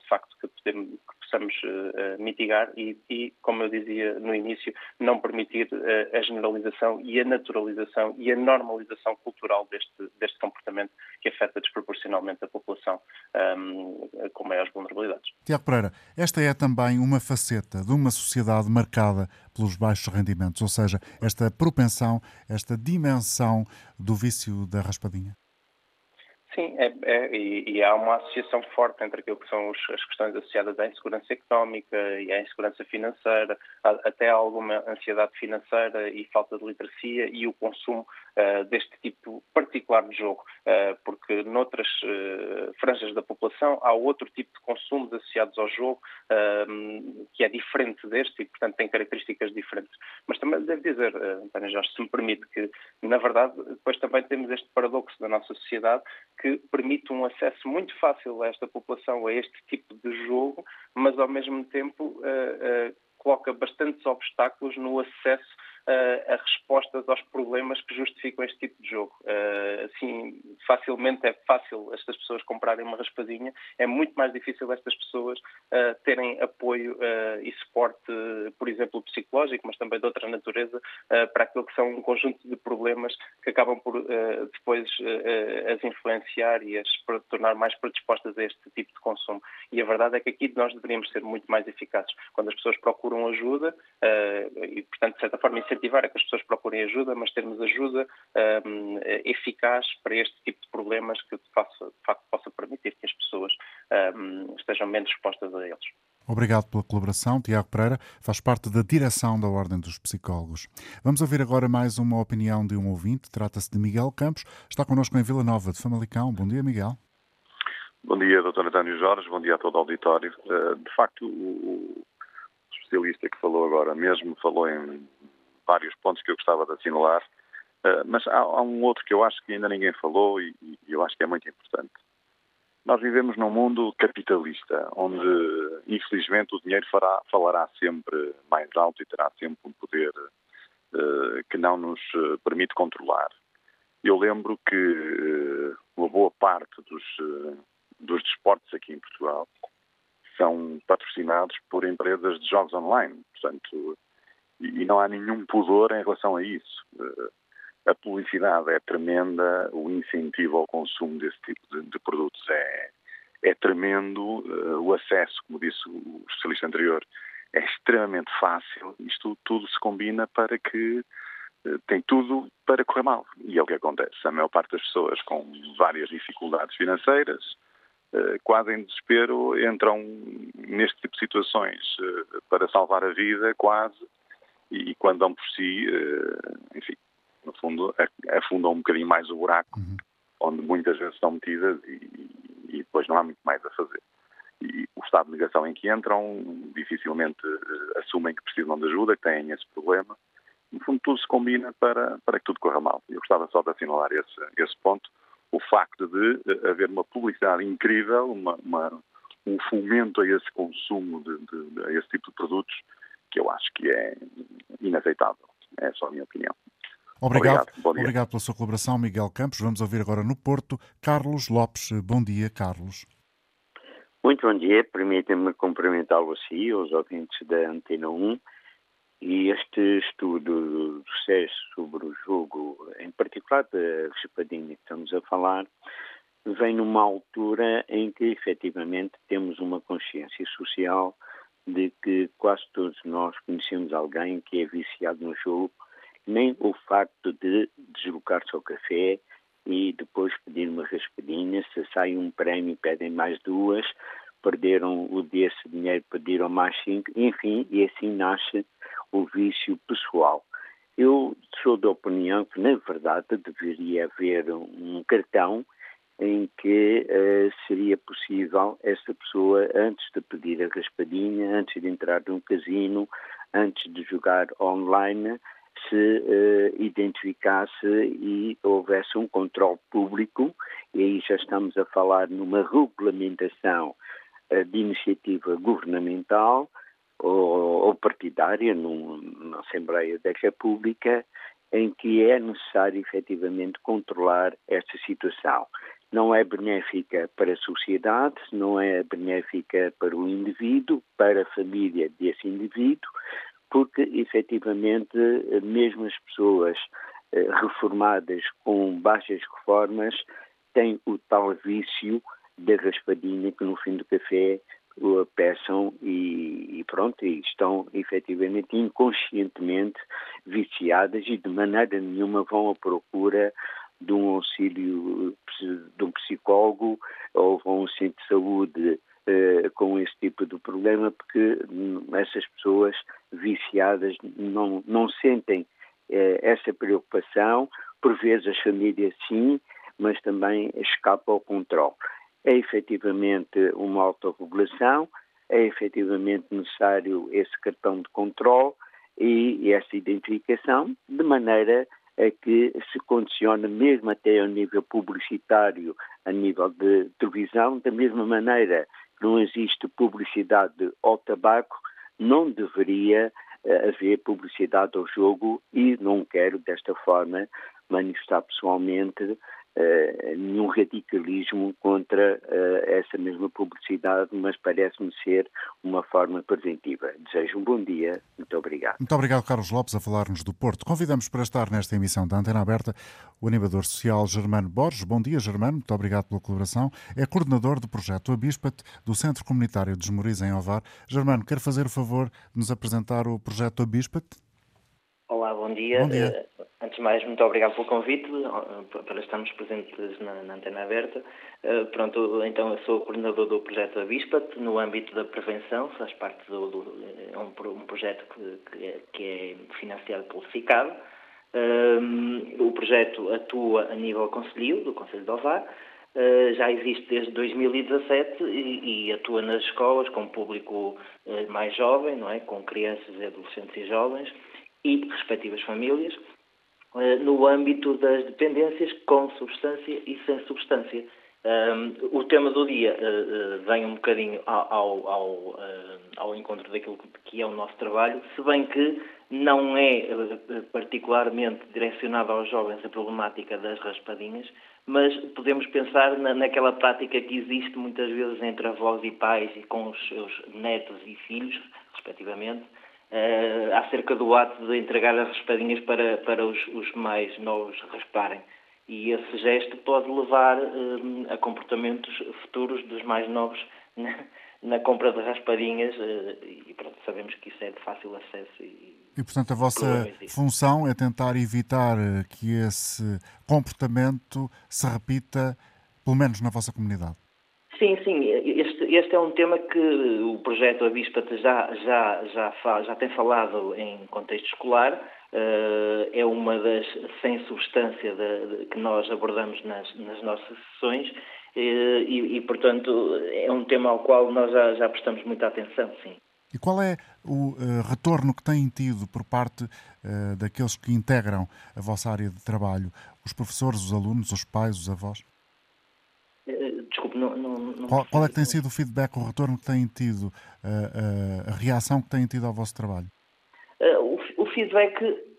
de facto, que, podemos, que possamos mitigar e, e, como eu dizia no início, não permitir a generalização e a naturalização e a normalização cultural deste, deste comportamento que afeta desproporcionalmente a população um, com maiores vulnerabilidades. Tiago Pereira, esta é também uma faceta de uma sociedade marcada pelos baixos rendimentos, ou seja, esta propensão, esta dimensão do vício da raspadinha? Sim, é, é, e, e, há uma associação forte entre aquilo que são os, as questões associadas à insegurança económica e à insegurança financeira, a, até alguma ansiedade financeira e falta de literacia e o consumo uh, deste tipo particular de jogo, uh, porque noutras uh, franjas da população há outro tipo de consumos associados ao jogo que é diferente deste e, portanto, tem características diferentes. Mas também devo dizer, António Jorge, se me permite, que, na verdade, depois também temos este paradoxo da nossa sociedade que permite um acesso muito fácil a esta população a este tipo de jogo, mas ao mesmo tempo coloca bastantes obstáculos no acesso a respostas aos problemas que justificam este tipo de jogo. assim, facilmente é fácil estas pessoas comprarem uma raspadinha, é muito mais difícil estas pessoas terem apoio e suporte, por exemplo, psicológico, mas também de outra natureza, para aquilo que são um conjunto de problemas que acabam por depois as influenciar e as tornar mais predispostas a este tipo de consumo. E a verdade é que aqui nós deveríamos ser muito mais eficazes. Quando as pessoas procuram ajuda, e portanto, de certa forma, incentivar a que as pessoas procurem ajuda, mas termos ajuda um, eficaz para este tipo de problemas que de facto, de facto possa permitir que as pessoas um, estejam menos expostas a eles. Obrigado pela colaboração. Tiago Pereira faz parte da direção da Ordem dos Psicólogos. Vamos ouvir agora mais uma opinião de um ouvinte. Trata-se de Miguel Campos. Está connosco em Vila Nova de Famalicão. Bom dia, Miguel. Bom dia, Dr. António Jorge. Bom dia a todo o auditório. Eh, de facto, o especialista que falou agora mesmo falou em vários pontos que eu gostava de assinalar, uh, mas há, há, um outro que eu acho que ainda ninguém falou e, e, eu acho que é muito importante. Nós vivemos num mundo capitalista, onde, infelizmente, o dinheiro fará, falará sempre mais alto e terá sempre um poder uh, que não nos eh, permite controlar. Eu lembro que uh, uma boa parte dos, dos desportos aqui em Portugal são patrocinados por empresas de jogos online. Portanto, e não há nenhum pudor em relação a isso. Eh, a publicidade é tremenda, o incentivo ao consumo desse tipo de, de produtos é, é tremendo, eh, o acesso, como disse o especialista anterior, é extremamente fácil. Isto tudo se combina para que eh, tem tudo para correr mal. E é o que acontece. A maior parte das pessoas com várias dificuldades financeiras, quase em desespero, entram neste tipo de situações para salvar a vida, quase, e, quando dão por si, eh, enfim, no fundo, afundam um bocadinho mais o buraco, uhum. onde muitas vezes estão metidas e, e, depois não há muito mais a fazer. E o estado de ligação em que entram dificilmente uh, assumem que precisam de ajuda, que têm esse problema. No fundo, tudo se combina para, para que tudo corra mal. Eu gostava só de assinalar esse, esse ponto. O facto de uh, haver uma publicidade incrível, uma, uma, um fomento a esse consumo de, de, a esse tipo de produtos, que eu acho que é inaceitável. É só a minha opinião. Obrigado. Obrigado, Obrigado pela sua colaboração, Miguel Campos. Vamos ouvir agora no Porto Carlos Lopes. Bom dia, Carlos. Muito bom dia. Permitem-me cumprimentá-lo assim, os ouvintes da Antena 1. E este estudo do SES sobre o jogo, em particular da Respadinha que estamos a falar, vem numa altura em que efetivamente temos uma consciência social de que quase todos nós conhecemos alguém que é viciado no jogo, nem o facto de deslocar-se ao café e depois pedir uma raspadinha, se sai um prémio pedem mais duas, perderam o desse dinheiro, pediram mais cinco, enfim, e assim nasce o vício pessoal. Eu sou da opinião que, na verdade, deveria haver um cartão em que uh, seria possível essa pessoa, antes de pedir a raspadinha, antes de entrar num casino, antes de jogar online, se uh, identificasse e houvesse um controle público, e aí já estamos a falar numa regulamentação uh, de iniciativa governamental ou, ou partidária, num, numa Assembleia da República, em que é necessário efetivamente controlar esta situação não é benéfica para a sociedade, não é benéfica para o indivíduo, para a família desse indivíduo, porque efetivamente mesmo as pessoas eh, reformadas com baixas reformas têm o tal vício da raspadinha que no fim do café peçam e, e, pronto, e estão efetivamente inconscientemente viciadas e de maneira nenhuma vão à procura de um auxílio de um psicólogo ou a um centro de saúde eh, com esse tipo de problema, porque hum, essas pessoas viciadas não, não sentem eh, essa preocupação, por vezes as famílias sim, mas também escapa ao controle. É efetivamente uma autorregulação, é efetivamente necessário esse cartão de controle e essa identificação, de maneira é que se condiciona mesmo até ao nível publicitário, a nível de televisão, da mesma maneira não existe publicidade ao tabaco, não deveria uh, haver publicidade ao jogo e não quero desta forma manifestar pessoalmente uh, nenhum radicalismo contra uh, essa mesma publicidade, mas parece-me ser uma forma preventiva. Desejo um bom dia, muito obrigado. Muito obrigado, Carlos Lopes, a falar-nos do Porto. Convidamos para estar nesta emissão da Antena Aberta o animador social Germano Borges. Bom dia, Germano, muito obrigado pela colaboração. É coordenador do projeto Abispat do Centro Comunitário de Esmoriz, em Ovar. Germano, quer fazer o favor de nos apresentar o projeto Abispat? Bom dia. Bom dia. Uh, antes de mais, muito obrigado pelo convite uh, para estarmos presentes na, na Antena Aberta. Uh, pronto, então eu sou coordenador do projeto Abispat no âmbito da prevenção, faz parte do é um, um, projeto que, que, é, que, é, financiado pelo FICAD. o projeto atua a nível conselho, do Conselho de Ovar, já existe desde 2017 e, e, atua nas escolas com público mais jovem, não é? com crianças, adolescentes e jovens, e respectivas famílias eh, no âmbito das dependências com substância e sem substância. O tema do dia uh, uh, vem um bocadinho ao, ao, ao, encontro daquilo que é o nosso trabalho, se bem que não é particularmente direcionado aos jovens a problemática das raspadinhas, mas podemos pensar na, naquela prática que existe muitas vezes entre avós e pais e com os seus netos e filhos, respectivamente, uh, acerca do ato de entregar as raspadinhas para, para os, os mais novos rasparem. E esse gesto pode levar uh, a comportamentos futuros dos mais novos na, na compra de raspadinhas uh, e pronto, sabemos que isso é de fácil acesso. E, e portanto a vossa função é tentar evitar que esse comportamento se repita, pelo menos na vossa comunidade. Sim, sim. Este, é um tema que o projeto Avispat já, já, já, já tem falado em contexto escolar. Uh, é uma das sem substância de, de, que nós abordamos nas, nas nossas sessões uh, e, e, portanto, é um tema ao qual nós já, já prestamos muita atenção, sim. E qual é o uh, retorno que têm tido por parte daqueles que integram a vossa área de trabalho? Os professores, os alunos, os pais, os avós? Desculpe, não, não, não qual, qual, é que tem sido o feedback, o retorno que têm tido, a, a, a reação que têm tido ao vosso trabalho? Uh, o, o, feedback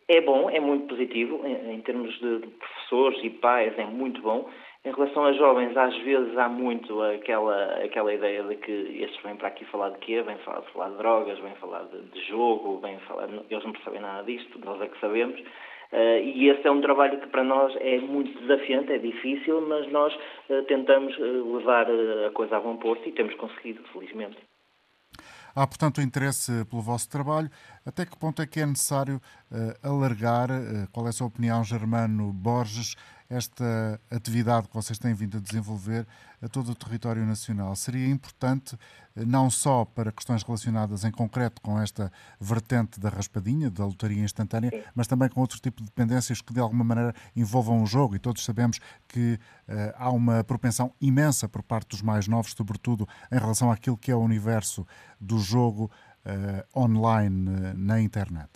é bom, é muito positivo, em, em termos de, de, professores e pais é muito bom. Em relação a jovens, às vezes há muito aquela, aquela ideia de que estes vêm para aqui falar de quê? Vêm falar, falar de drogas, vêm falar de, de jogo, vêm falar... Eles não percebem nada disto, nós é que sabemos. Uh, e esse é um trabalho que para nós é muito desafiante, é difícil, mas nós uh, tentamos uh, levar a coisa a bom porto e temos conseguido, felizmente. Há, portanto, interesse pelo vosso trabalho. Até que ponto é que é necessário alargar, qual é a sua opinião, Germano Borges, esta atividade que vocês têm vindo a desenvolver a todo o território nacional. Seria importante, eh, não só para questões relacionadas em concreto com esta vertente da raspadinha, da lotaria instantânea, Sim. mas também com outro tipo de dependências que de alguma maneira envolvam o jogo. E todos sabemos que uh, há uma propensão imensa por parte dos mais novos, sobretudo em relação àquilo que é o universo do jogo uh, online uh, na internet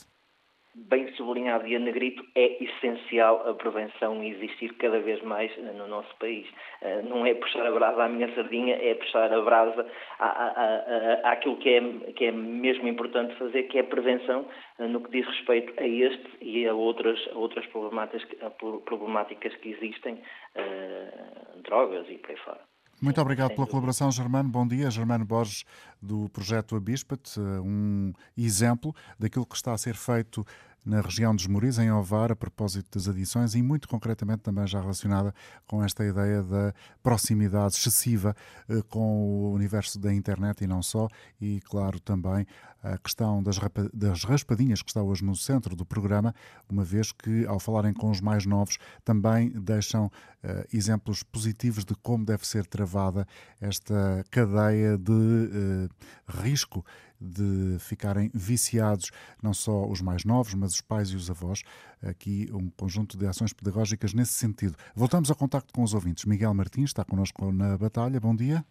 bem sublinhado e a negrito, é essencial a prevenção existir cada vez mais eh, no nosso país. Eh, não é puxar a brasa à minha sardinha, é puxar a brasa à, à, à, àquilo que é, que é mesmo importante fazer, que é a prevenção eh, no que diz respeito a este e a outras, a outras problemáticas, problemáticas que existem, drogas e por aí fora. Muito obrigado pela colaboração, Germano. Bom dia. Germano Borges, do projeto Abispat, um exemplo daquilo que está a ser feito na região dos Moris, em Ovar, a propósito das adições e, muito concretamente, também já relacionada com esta ideia da proximidade excessiva eh, com o universo da internet e não só, e, claro, também a questão das, das raspadinhas que está hoje no centro do programa, uma vez que, ao falarem com os mais novos, também deixam uh, exemplos positivos de como deve ser travada esta cadeia de uh, risco de ficarem viciados, não só os mais novos, mas os pais e os avós. Aqui um conjunto de ações pedagógicas nesse sentido. Voltamos ao contacto com os ouvintes. Miguel Martins está connosco na batalha. Bom dia.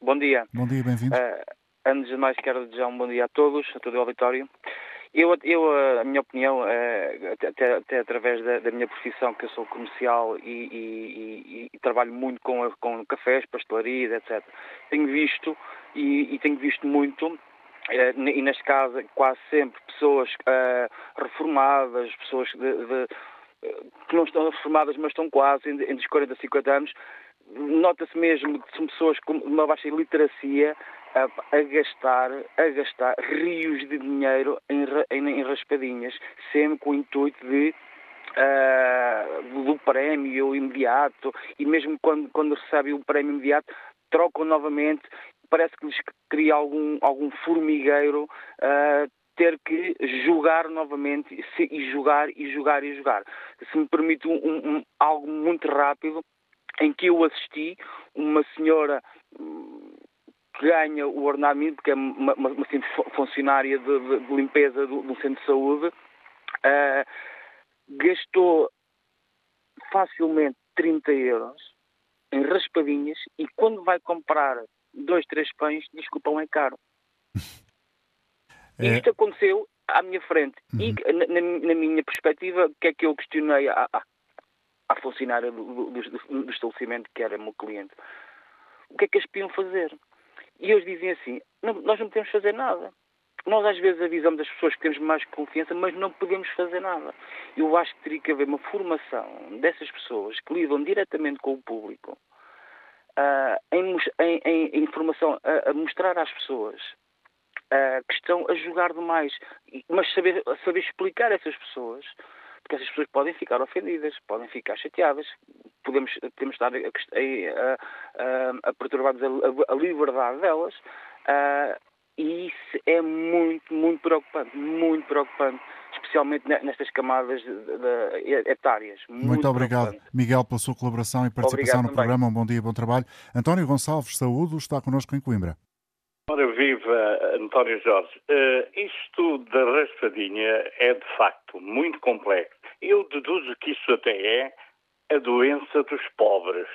Bom dia. Bom dia, bem-vindo. Uh, antes de mais, quero desejar um bom dia a todos, a todo o auditório. Eu, eu, a minha opinião, até, até através da, da, minha profissão, que eu sou comercial e, e, e, e trabalho muito com, com cafés, pastelarias, etc., tenho visto e, e tenho visto muito e neste caso quase sempre pessoas uh, reformadas, pessoas de, de, que não estão reformadas mas estão quase entre os 40 e 50 anos, nota-se mesmo que são pessoas com uma baixa literacia a, a, gastar, a gastar rios de dinheiro em, em, em raspadinhas, sempre com o intuito de uh, do prémio imediato. E mesmo quando, quando recebem o prémio imediato trocam novamente parece que lhes cria algum, algum formigueiro uh, ter que jogar novamente e jogar e jogar e jogar. Se me permite um, um, algo muito rápido, em que eu assisti uma senhora hum, que ganha o ordenado mínimo, porque é uma, uma, uma funcionária de, de, de limpeza de, um centro de saúde, uh, gastou facilmente 30 euros em raspadinhas e quando vai comprar dois, três pães, pão é caro. É... Isto aconteceu à minha frente. Uhum. E na, na, minha perspectiva, o que é que eu questionei à, à funcionária do, do, do, do estabelecimento, que era meu cliente? O que é que eles podiam fazer? E eles dizem assim: não, nós não podemos fazer nada. Nós às vezes avisamos as pessoas que temos mais confiança, mas não podemos fazer nada. Eu acho que teria que haver uma formação dessas pessoas que lidam diretamente com o público, uh, em, em, em, informação, a, a, mostrar às pessoas uh, que estão a jogar demais, mas saber, saber explicar a essas pessoas, porque essas pessoas podem ficar ofendidas, podem ficar chateadas, podemos, podemos estar a, a, a, a perturbar a, a, liberdade delas. Uh, e isso é muito, muito preocupante, muito preocupante, especialmente nestas camadas etárias. Muito, muito obrigado, Miguel, pela sua colaboração e participação obrigado no também. programa. Um bom dia, bom trabalho. António Gonçalves, saúde, está connosco em Coimbra. Ora, viva António Jorge. Uh, isto da raspadinha é de facto muito complexo. Eu deduzo que isso até é a doença dos pobres.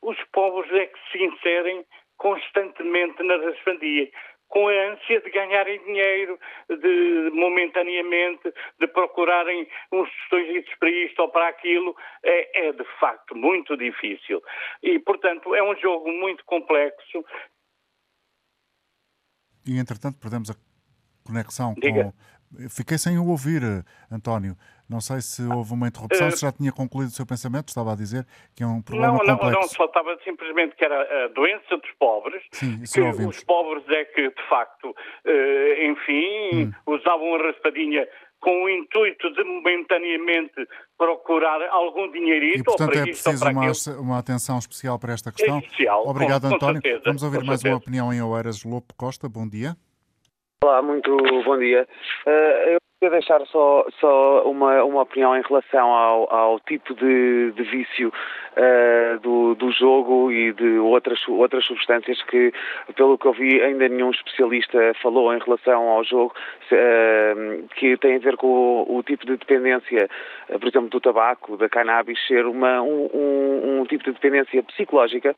Os pobres é que se inserem constantemente na raspadinha com a ânsia de ganharem dinheiro, de momentaneamente, de procurarem uns tostões para isto ou para aquilo, é, é de facto muito difícil. E, portanto, é um jogo muito complexo. E, entretanto, perdemos a conexão Diga. com Fiquei sem o ouvir, António. Não sei se houve uma interrupção, uh, se já tinha concluído o seu pensamento, estava a dizer que é um problema não, não, complexo. Não, só estava simplesmente que era a doença dos pobres, Sim, que ouvimos. os pobres é que, de facto, uh, enfim, hum. usavam a raspadinha com o intuito de momentaneamente procurar algum dinheirito. E, portanto, é preciso uma, uma, atenção especial para esta questão. É Obrigado, com, António. Com certeza, Vamos ouvir mais certeza. uma opinião em Oeiras. Lopo Costa, bom dia. Olá, muito bom dia. Uh, eu queria deixar só, só uma, uma opinião em relação ao, ao tipo de, de vício uh, do, do jogo e de outras, outras substâncias que, pelo que eu vi, ainda nenhum especialista falou em relação ao jogo, uh, que tem a ver com o, o tipo de dependência, por exemplo, do tabaco, da cannabis, ser uma, um, um, um tipo de dependência psicológica,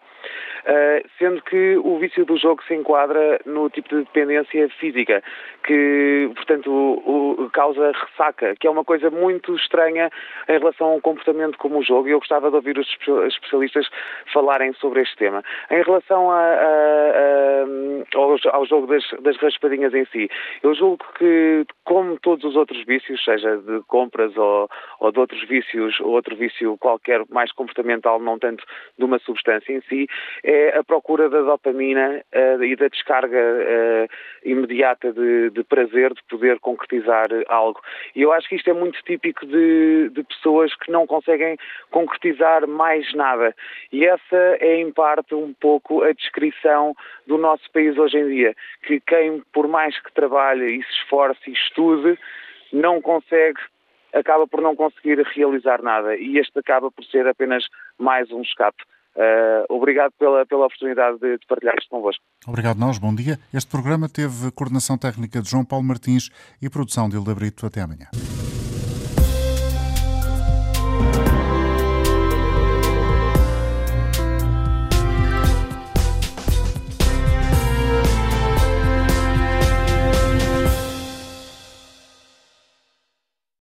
sendo que o vício do jogo se enquadra no tipo de dependência física que, portanto, o, o, causa ressaca, que é uma coisa muito estranha em relação a um comportamento como o jogo, e eu gostava de ouvir os especialistas falarem sobre este tema. Em relação a, a, a, ao, ao, jogo das, das, raspadinhas em si, eu julgo que, como todos os outros vícios, seja de compras ou, ou de outros vícios, ou outro vício qualquer mais comportamental, não tanto de uma substância em si, é a procura da dopamina uh, e da descarga uh, imediata de, de, prazer de poder concretizar algo. E eu acho que isto é muito típico de, de pessoas que não conseguem concretizar mais nada. E essa é, em parte, um pouco a descrição do nosso país hoje em dia. Que quem, por mais que trabalhe e se esforce e estude, não consegue acaba por não conseguir realizar nada e este acaba por ser apenas mais um escape. Uh, obrigado pela, pela oportunidade de, de partilhar isto convosco. Obrigado nós, bom dia. Este programa teve coordenação técnica de João Paulo Martins e produção de Hilda Brito. Até amanhã.